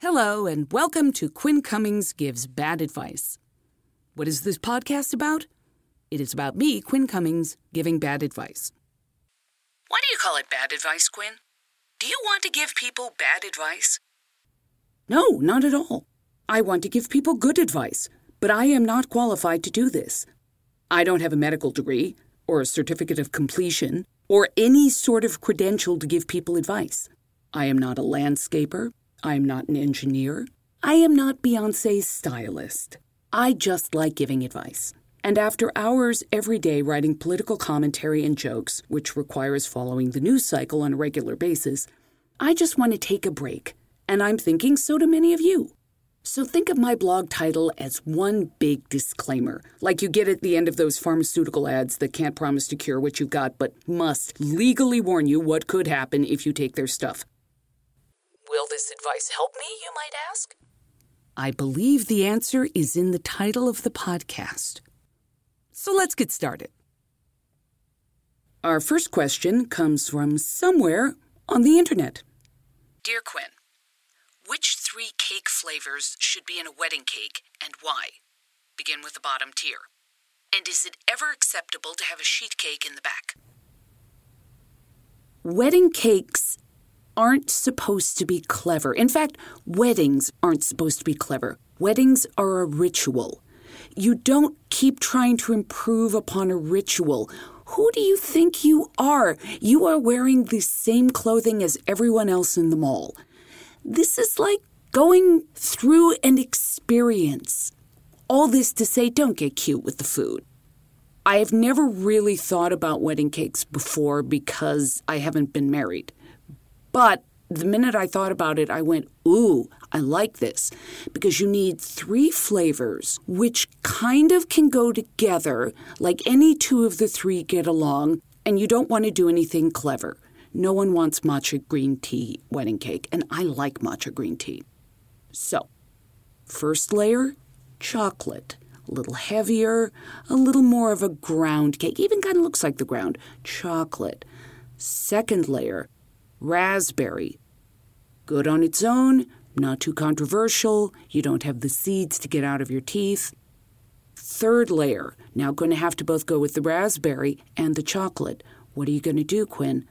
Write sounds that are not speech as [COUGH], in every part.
Hello, and welcome to Quinn Cummings Gives Bad Advice. What is this podcast about? It is about me, Quinn Cummings, giving bad advice. Why do you call it bad advice, Quinn? Do you want to give people bad advice? No, not at all. I want to give people good advice, but I am not qualified to do this. I don't have a medical degree, or a certificate of completion, or any sort of credential to give people advice. I am not a landscaper. I am not an engineer. I am not Beyonce's stylist. I just like giving advice. And after hours every day writing political commentary and jokes, which requires following the news cycle on a regular basis, I just want to take a break. And I'm thinking so do many of you. So think of my blog title as one big disclaimer, like you get at the end of those pharmaceutical ads that can't promise to cure what you've got but must legally warn you what could happen if you take their stuff. Will this advice help me, you might ask? I believe the answer is in the title of the podcast. So let's get started. Our first question comes from somewhere on the internet. Dear Quinn, which three cake flavors should be in a wedding cake and why? Begin with the bottom tier. And is it ever acceptable to have a sheet cake in the back? Wedding cakes aren't supposed to be clever. In fact, weddings aren't supposed to be clever. Weddings are a ritual. You don't keep trying to improve upon a ritual. Who do you think you are? You are wearing the same clothing as everyone else in the mall. This is like going through an experience. All this to say, don't get cute with the food. I have never really thought about wedding cakes before because I haven't been married. But the minute I thought about it, I went, ooh, I like this. Because you need three flavors, which kind of can go together, like any two of the three get along, and you don't want to do anything clever. No one wants matcha green tea wedding cake, and I like matcha green tea. So, first layer, chocolate. A little heavier, a little more of a ground cake, even kind of looks like the ground. Chocolate. Second layer, raspberry. Good on its own, not too controversial, you don't have the seeds to get out of your teeth. Third layer, now going to have to both go with the raspberry and the chocolate. What are you going to do, Quinn?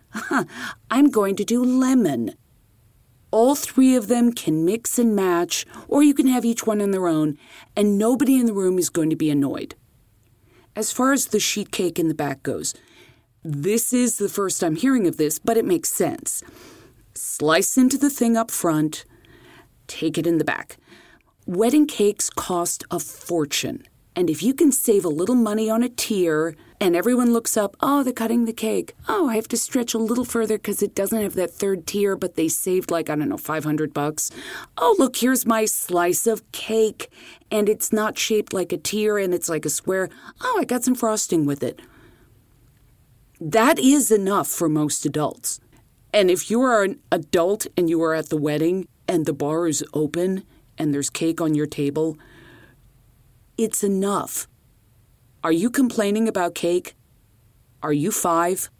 [LAUGHS] I'm going to do lemon. All three of them can mix and match, or you can have each one on their own, and nobody in the room is going to be annoyed. As far as the sheet cake in the back goes, this is the first I'm hearing of this, but it makes sense. Slice into the thing up front, take it in the back. Wedding cakes cost a fortune. And if you can save a little money on a tier and everyone looks up, oh, they're cutting the cake. Oh, I have to stretch a little further because it doesn't have that third tier, but they saved like, I don't know, 500 bucks. Oh, look, here's my slice of cake. And it's not shaped like a tier and it's like a square. Oh, I got some frosting with it. That is enough for most adults. And if you are an adult and you are at the wedding and the bar is open and there's cake on your table, it's enough. Are you complaining about cake? Are you five?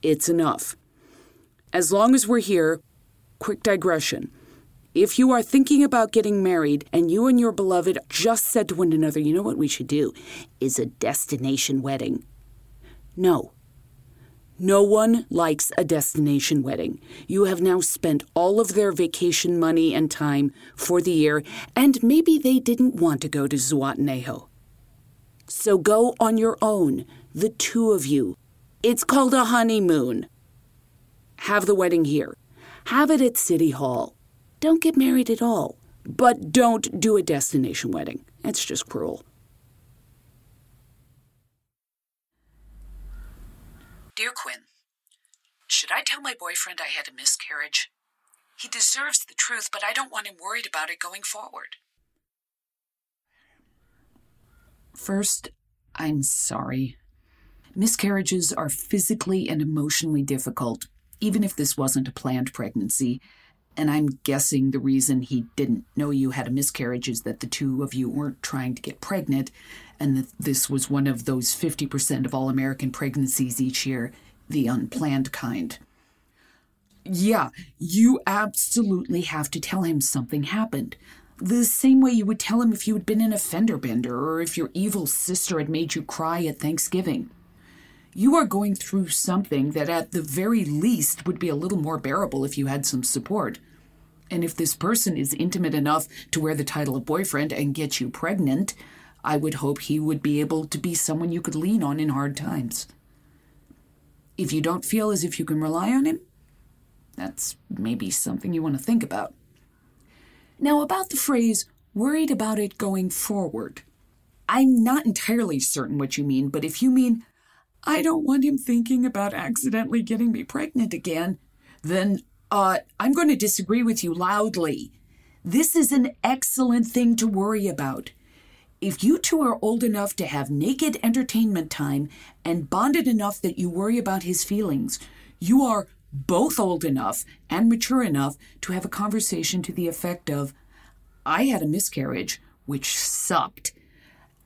It's enough. As long as we're here, quick digression. If you are thinking about getting married and you and your beloved just said to one another, you know what we should do? Is a destination wedding. No, no one likes a destination wedding. You have now spent all of their vacation money and time for the year, and maybe they didn't want to go to Zihuatanejo. So go on your own, the two of you. It's called a honeymoon. Have the wedding here. Have it at City Hall. Don't get married at all. But don't do a destination wedding. It's just cruel. Dear Quinn, should I tell my boyfriend I had a miscarriage? He deserves the truth, but I don't want him worried about it going forward. First, I'm sorry. Miscarriages are physically and emotionally difficult, even if this wasn't a planned pregnancy. And I'm guessing the reason he didn't know you had a miscarriage is that the two of you weren't trying to get pregnant, and this was one of those 50% of all American pregnancies each year, the unplanned kind. Yeah, you absolutely have to tell him something happened. The same way you would tell him if you had been in a fender bender or if your evil sister had made you cry at Thanksgiving. You are going through something that, at the very least, would be a little more bearable if you had some support. And if this person is intimate enough to wear the title of boyfriend and get you pregnant, I would hope he would be able to be someone you could lean on in hard times. If you don't feel as if you can rely on him, that's maybe something you want to think about. Now, about the phrase, worried about it going forward. I'm not entirely certain what you mean, but if you mean, I don't want him thinking about accidentally getting me pregnant again, then, uh, I'm going to disagree with you loudly. This is an excellent thing to worry about. If you two are old enough to have naked entertainment time and bonded enough that you worry about his feelings, you are both old enough and mature enough to have a conversation to the effect of, I had a miscarriage, which sucked.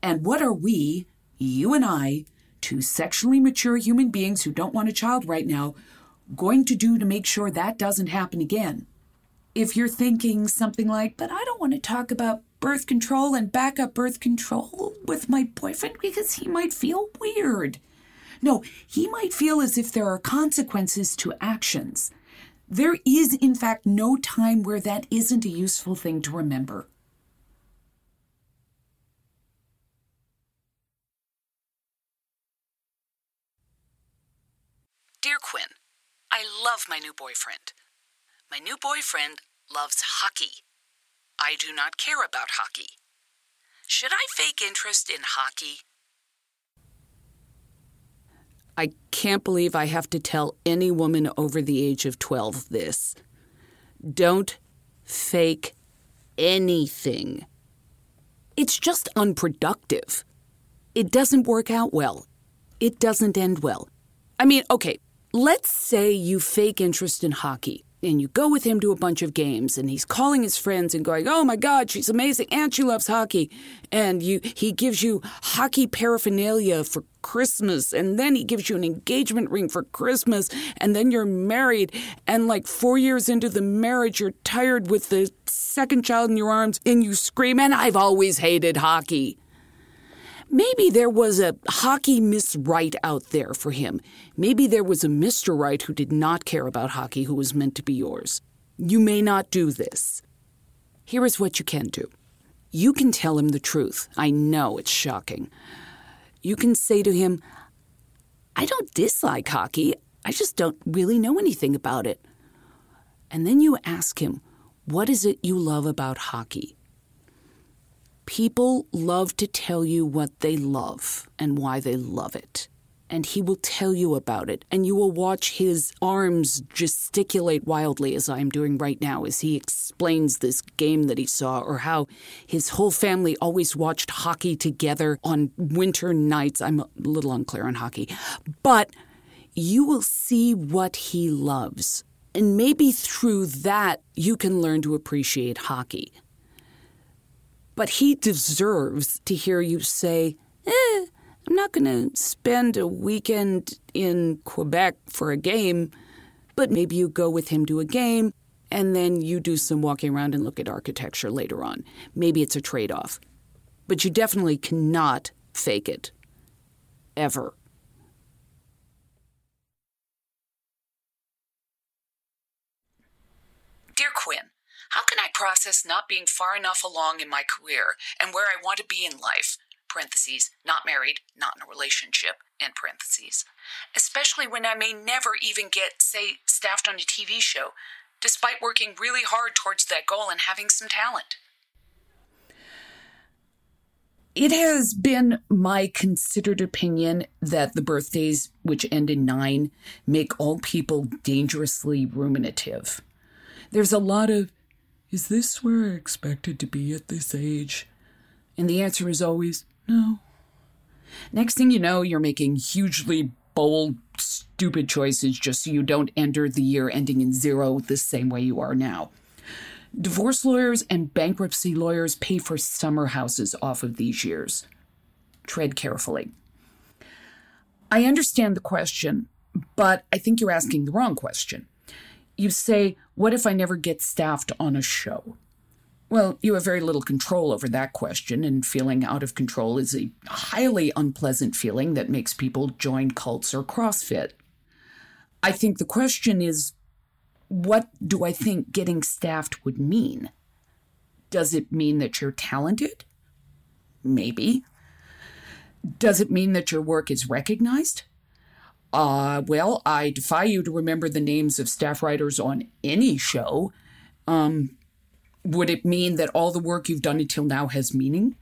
And what are we, you and I, two sexually mature human beings who don't want a child right now, going to do to make sure that doesn't happen again? If you're thinking something like, but I don't want to talk about birth control and backup birth control with my boyfriend because he might feel weird. No, he might feel as if there are consequences to actions. There is, in fact, no time where that isn't a useful thing to remember. Dear Quinn, I love my new boyfriend. My new boyfriend loves hockey. I do not care about hockey. Should I fake interest in hockey? I can't believe I have to tell any woman over the age of 12 this. Don't fake anything. It's just unproductive. It doesn't work out well. It doesn't end well. I mean, okay, let's say you fake interest in hockey and you go with him to a bunch of games and he's calling his friends and going oh my god she's amazing and she loves hockey. And you he gives you hockey paraphernalia for christmas and then he gives you an engagement ring for christmas and then you're married and like 4 years into the marriage you're tired with the second child in your arms and you scream and I've always hated hockey Maybe there was a hockey Miss Right out there for him. Maybe there was a Mr. Right who did not care about hockey who was meant to be yours. You may not do this. Here is what you can do you can tell him the truth. I know it's shocking. You can say to him, I don't dislike hockey, I just don't really know anything about it. And then you ask him, What is it you love about hockey? People love to tell you what they love and why they love it. And he will tell you about it, and you will watch his arms gesticulate wildly, as I am doing right now, as he explains this game that he saw, or how his whole family always watched hockey together on winter nights. I'm a little unclear on hockey. But you will see what he loves. And maybe through that, you can learn to appreciate hockey. But he deserves to hear you say, eh, I'm not going to spend a weekend in Quebec for a game, but maybe you go with him to a game and then you do some walking around and look at architecture later on. Maybe it's a trade off. But you definitely cannot fake it. Ever. Dear Quinn, how can I process not being far enough along in my career and where I want to be in life? Parentheses, not married, not in a relationship, end parentheses. Especially when I may never even get, say, staffed on a TV show, despite working really hard towards that goal and having some talent. It has been my considered opinion that the birthdays, which end in nine, make all people dangerously ruminative. There's a lot of is this where I expected to be at this age? And the answer is always no. Next thing you know, you're making hugely bold, stupid choices just so you don't enter the year ending in zero the same way you are now. Divorce lawyers and bankruptcy lawyers pay for summer houses off of these years. Tread carefully. I understand the question, but I think you're asking the wrong question. You say, What if I never get staffed on a show? Well, you have very little control over that question, and feeling out of control is a highly unpleasant feeling that makes people join cults or CrossFit. I think the question is what do I think getting staffed would mean? Does it mean that you're talented? Maybe. Does it mean that your work is recognized? Uh, well, I defy you to remember the names of staff writers on any show. Um, would it mean that all the work you've done until now has meaning?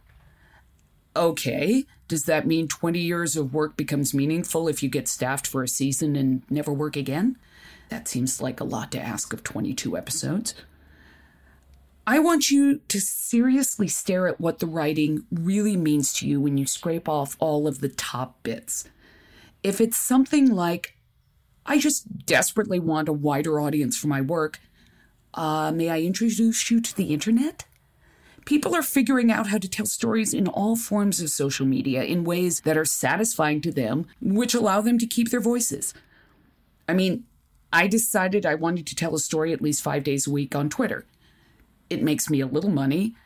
Okay. Does that mean 20 years of work becomes meaningful if you get staffed for a season and never work again? That seems like a lot to ask of 22 episodes. I want you to seriously stare at what the writing really means to you when you scrape off all of the top bits. If it's something like, I just desperately want a wider audience for my work, uh, may I introduce you to the internet? People are figuring out how to tell stories in all forms of social media in ways that are satisfying to them, which allow them to keep their voices. I mean, I decided I wanted to tell a story at least five days a week on Twitter. It makes me a little money,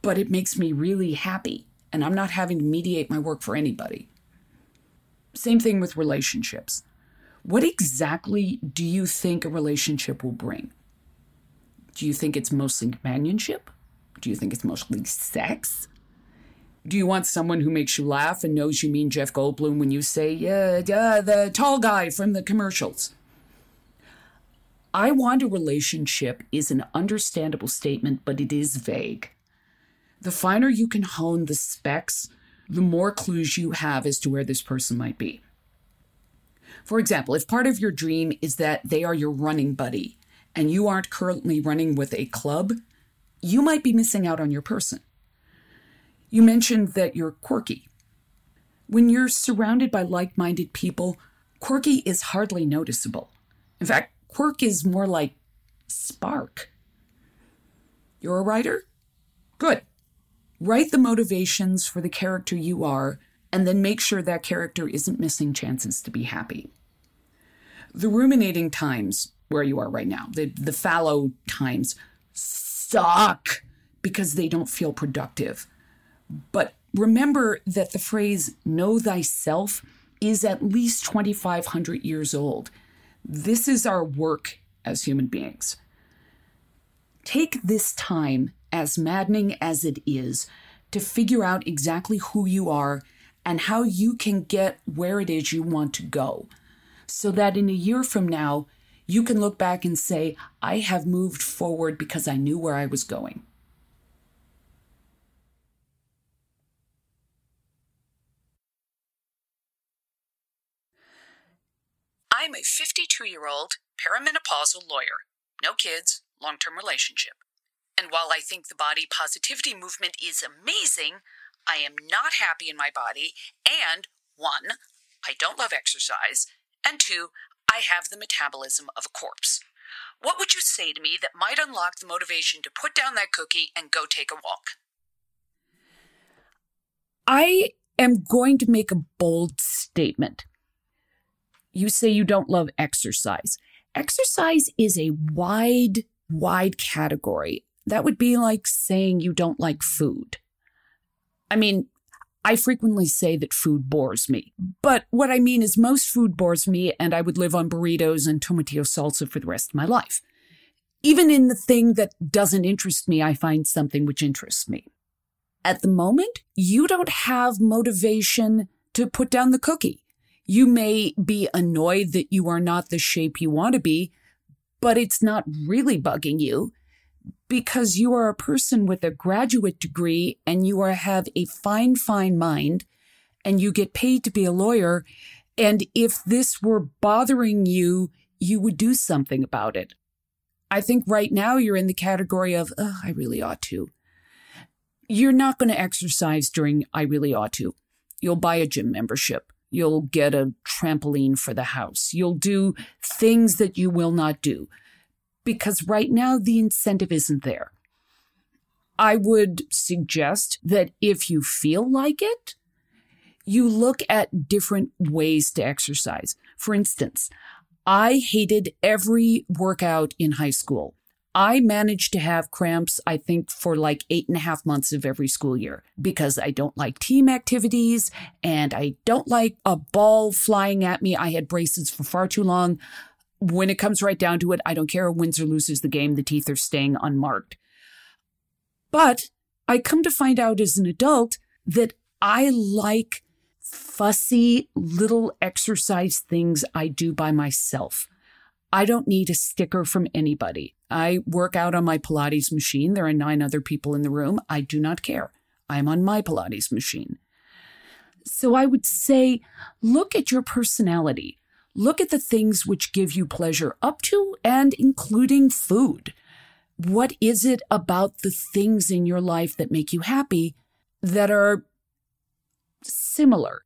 but it makes me really happy, and I'm not having to mediate my work for anybody. Same thing with relationships. What exactly do you think a relationship will bring? Do you think it's mostly companionship? Do you think it's mostly sex? Do you want someone who makes you laugh and knows you mean Jeff Goldblum when you say, yeah, uh, the tall guy from the commercials? I want a relationship is an understandable statement, but it is vague. The finer you can hone the specs, the more clues you have as to where this person might be. For example, if part of your dream is that they are your running buddy and you aren't currently running with a club, you might be missing out on your person. You mentioned that you're quirky. When you're surrounded by like minded people, quirky is hardly noticeable. In fact, Quirk is more like spark. You're a writer? Good. Write the motivations for the character you are, and then make sure that character isn't missing chances to be happy. The ruminating times where you are right now, the, the fallow times, suck because they don't feel productive. But remember that the phrase know thyself is at least 2,500 years old this is our work as human beings. Take this time, as maddening as it is, to figure out exactly who you are and how you can get where it is you want to go. So that in a year from now, you can look back and say, I have moved forward because I knew where I was going. I'm a 52 year old perimenopausal lawyer. No kids, long term relationship. And while I think the body positivity movement is amazing, I am not happy in my body. And one, I don't love exercise. And two, I have the metabolism of a corpse. What would you say to me that might unlock the motivation to put down that cookie and go take a walk? I am going to make a bold statement you say you don't love exercise. Exercise is a wide, wide category. That would be like saying you don't like food. I mean, I frequently say that food bores me, but what I mean is most food bores me, and I would live on burritos and tomatillo salsa for the rest of my life. Even in the thing that doesn't interest me, I find something which interests me. At the moment, you don't have motivation to put down the cookie. You may be annoyed that you are not the shape you want to be, but it's not really bugging you because you are a person with a graduate degree and you are have a fine, fine mind and you get paid to be a lawyer. And if this were bothering you, you would do something about it. I think right now you're in the category of, I really ought to. You're not going to exercise during I really ought to. You'll buy a gym membership. You'll get a trampoline for the house. You'll do things that you will not do because right now the incentive isn't there. I would suggest that if you feel like it, you look at different ways to exercise. For instance, I hated every workout in high school. I managed to have cramps, I think, for like eight and a half months of every school year because I don't like team activities and I don't like a ball flying at me. I had braces for far too long. When it comes right down to it, I don't care who wins or loses the game, the teeth are staying unmarked. But I come to find out as an adult that I like fussy little exercise things I do by myself. I don't need a sticker from anybody. I work out on my Pilates machine. There are nine other people in the room. I do not care. I'm on my Pilates machine. So I would say look at your personality. Look at the things which give you pleasure, up to and including food. What is it about the things in your life that make you happy that are similar?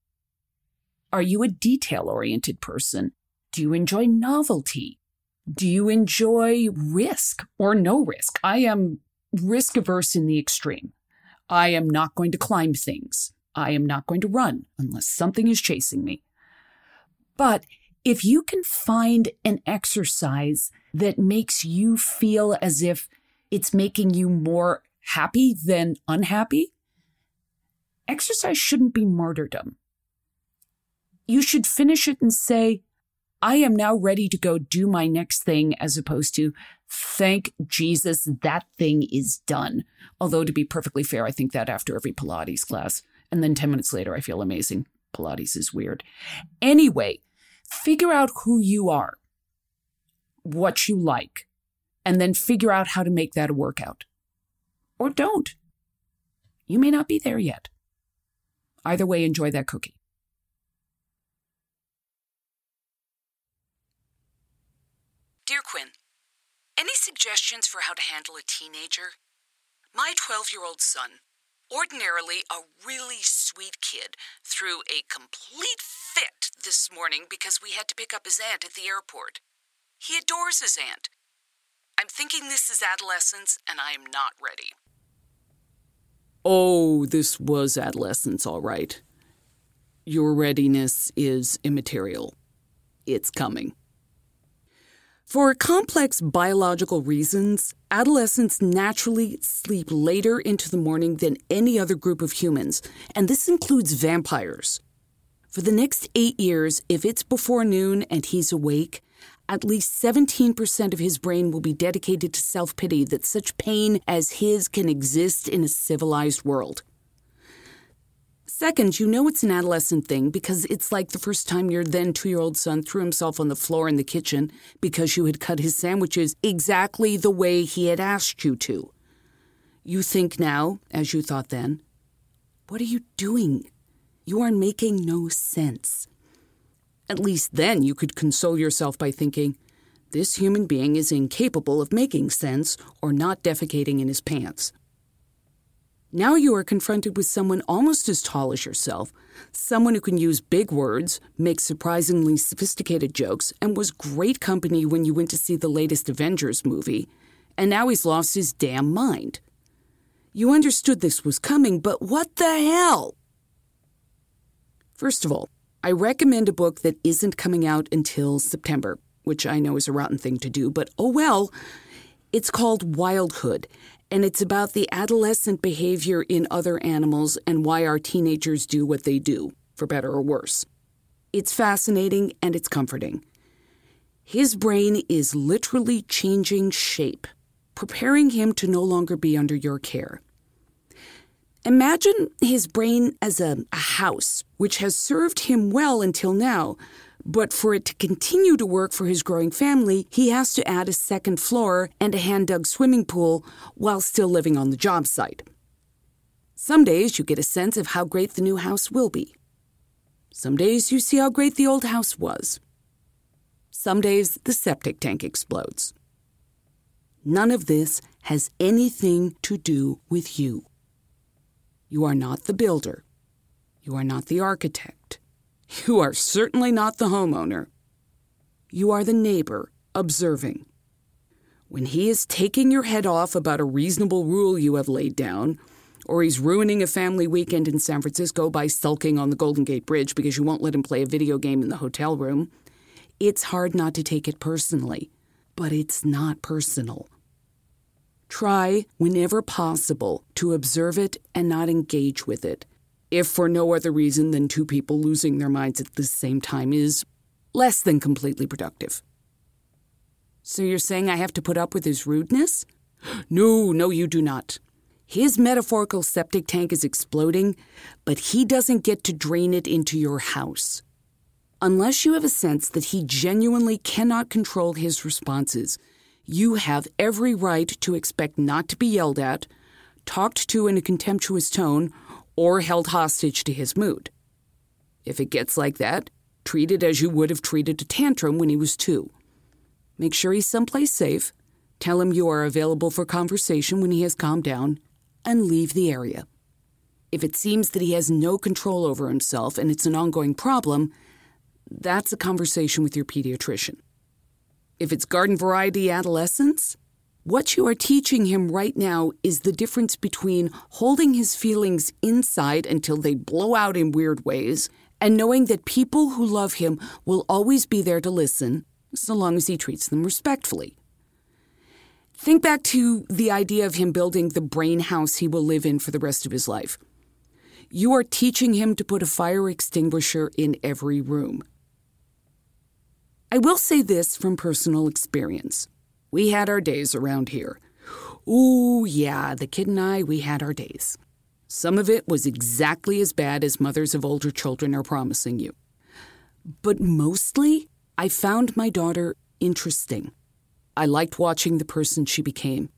Are you a detail oriented person? Do you enjoy novelty? Do you enjoy risk or no risk? I am risk averse in the extreme. I am not going to climb things. I am not going to run unless something is chasing me. But if you can find an exercise that makes you feel as if it's making you more happy than unhappy, exercise shouldn't be martyrdom. You should finish it and say, I am now ready to go do my next thing as opposed to thank Jesus that thing is done. Although to be perfectly fair, I think that after every Pilates class. And then 10 minutes later, I feel amazing. Pilates is weird. Anyway, figure out who you are, what you like, and then figure out how to make that a workout. Or don't. You may not be there yet. Either way, enjoy that cookie. Dear Quinn, any suggestions for how to handle a teenager? My 12 year old son, ordinarily a really sweet kid, threw a complete fit this morning because we had to pick up his aunt at the airport. He adores his aunt. I'm thinking this is adolescence and I am not ready. Oh, this was adolescence, all right. Your readiness is immaterial. It's coming. For complex biological reasons, adolescents naturally sleep later into the morning than any other group of humans, and this includes vampires. For the next eight years, if it's before noon and he's awake, at least 17% of his brain will be dedicated to self pity that such pain as his can exist in a civilized world. Second, you know it's an adolescent thing because it's like the first time your then two year old son threw himself on the floor in the kitchen because you had cut his sandwiches exactly the way he had asked you to. You think now, as you thought then, what are you doing? You are making no sense. At least then you could console yourself by thinking, this human being is incapable of making sense or not defecating in his pants. Now you are confronted with someone almost as tall as yourself, someone who can use big words, make surprisingly sophisticated jokes, and was great company when you went to see the latest Avengers movie, and now he's lost his damn mind. You understood this was coming, but what the hell? First of all, I recommend a book that isn't coming out until September, which I know is a rotten thing to do, but oh well. It's called Wildhood, and it's about the adolescent behavior in other animals and why our teenagers do what they do, for better or worse. It's fascinating and it's comforting. His brain is literally changing shape, preparing him to no longer be under your care. Imagine his brain as a, a, house, which has served him well until now, but for it to continue to work for his growing family, he has to add a second floor and a hand dug swimming pool while still living on the job site. Some days you get a sense of how great the new house will be. Some days you see how great the old house was. Some days the septic tank explodes. None of this has anything to do with you. You are not the builder. You are not the architect. You are certainly not the homeowner. You are the neighbor observing. When he is taking your head off about a reasonable rule you have laid down, or he's ruining a family weekend in San Francisco by sulking on the Golden Gate Bridge because you won't let him play a video game in the hotel room, it's hard not to take it personally, but it's not personal. Try, whenever possible, to observe it and not engage with it, if for no other reason than two people losing their minds at the same time is less than completely productive. So you're saying I have to put up with his rudeness? [GASPS] No, no, you do not. His metaphorical septic tank is exploding, but he doesn't get to drain it into your house. Unless you have a sense that he genuinely cannot control his responses, you have every right to expect not to be yelled at, talked to in a contemptuous tone, or held hostage to his mood. If it gets like that, treat it as you would have treated a tantrum when he was two. Make sure he's someplace safe, tell him you are available for conversation when he has calmed down, and leave the area. If it seems that he has no control over himself and it's an ongoing problem, that's a conversation with your pediatrician. If it's garden variety adolescence, what you are teaching him right now is the difference between holding his feelings inside until they blow out in weird ways and knowing that people who love him will always be there to listen so long as he treats them respectfully. Think back to the idea of him building the brain house he will live in for the rest of his life. You are teaching him to put a fire extinguisher in every room. I will say this from personal experience. We had our days around here. Ooh, yeah, the kid and I, we had our days. Some of it was exactly as bad as mothers of older children are promising you. But mostly, I found my daughter interesting. I liked watching the person she became.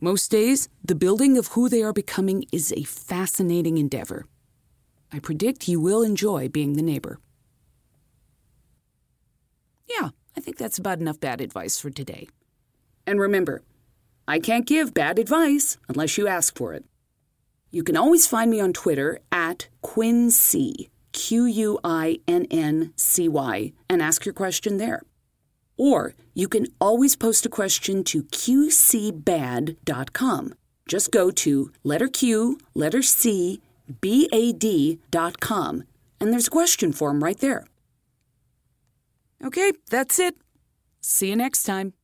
Most days, the building of who they are becoming is a fascinating endeavor. I predict you will enjoy being the neighbor. Yeah, I think that's about enough bad advice for today. And remember, I can't give bad advice unless you ask for it. You can always find me on Twitter at Quinncy, Q U I N N C Y, and ask your question there. Or you can always post a question to qcbad.com. Just go to letter Q, letter C, B A D.com, and there's a question form right there. Okay, that's it. See you next time.